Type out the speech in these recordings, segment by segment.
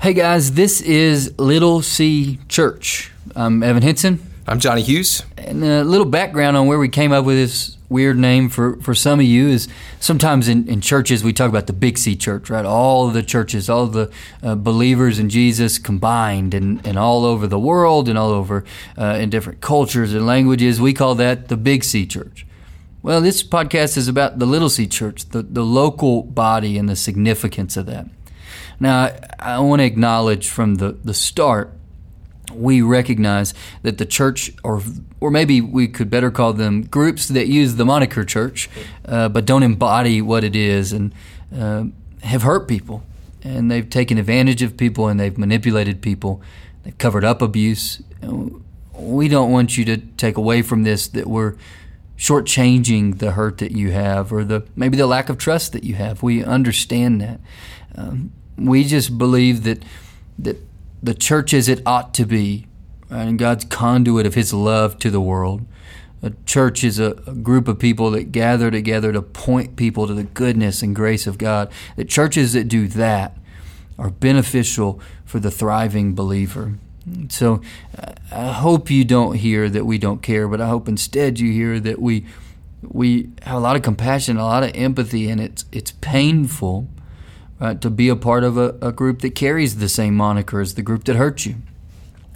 Hey guys, this is Little C Church. I'm Evan Henson. I'm Johnny Hughes. And a little background on where we came up with this weird name for, for some of you is sometimes in, in churches we talk about the Big C Church, right? All of the churches, all the uh, believers in Jesus combined and, and all over the world and all over uh, in different cultures and languages. We call that the Big C Church. Well, this podcast is about the Little C Church, the, the local body and the significance of that. Now, I, want to acknowledge from the, the start, we recognize that the church, or or maybe we could better call them groups that use the moniker church, uh, but don't embody what it is, and uh, have hurt people, and they've taken advantage of people, and they've manipulated people, they've covered up abuse. We don't want you to take away from this that we're shortchanging the hurt that you have, or the maybe the lack of trust that you have. We understand that. Um, we just believe that that the church as it ought to be, and God's conduit of His love to the world. A church is a, a, group of people that gather together to point people to the goodness and grace of God. The churches that do that are beneficial for the thriving believer. So I hope you don't hear that we don't care, but I hope instead you hear that we we have a lot of compassion, a lot of empathy, and it's it's painful uh, to be a part of a, a group that carries the same moniker as the group that hurt you.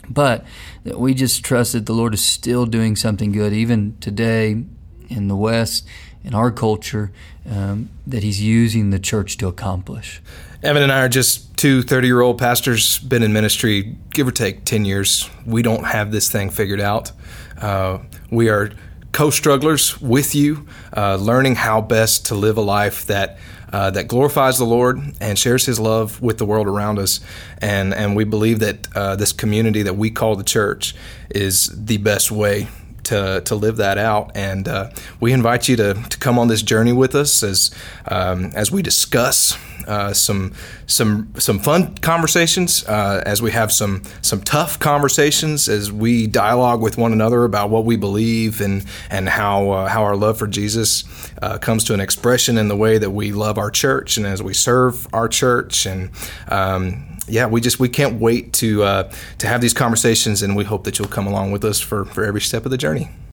But that we just trust that the Lord is still doing something good, even today in the West, in our culture, um, that He's using the church to accomplish. Evan and I are just two 30 year old pastors, been in ministry, give or take 10 years. We don't have this thing figured out. Uh, we are co strugglers with you, uh, learning how best to live a life that uh, that glorifies the Lord and shares His love with the world around us. And, and we believe that uh, this community that we call the church is the best way to, to live that out. And uh, we invite you to, to come on this journey with us as, um, as we discuss uh, some some some fun conversations uh, as we have some some tough conversations as we dialogue with one another about what we believe and and how uh, how our love for Jesus uh, comes to an expression in the way that we love our church and as we serve our church and. Um, yeah, we just we can't wait to uh, to have these conversations, and we hope that you'll come along with us for, for every step of the journey.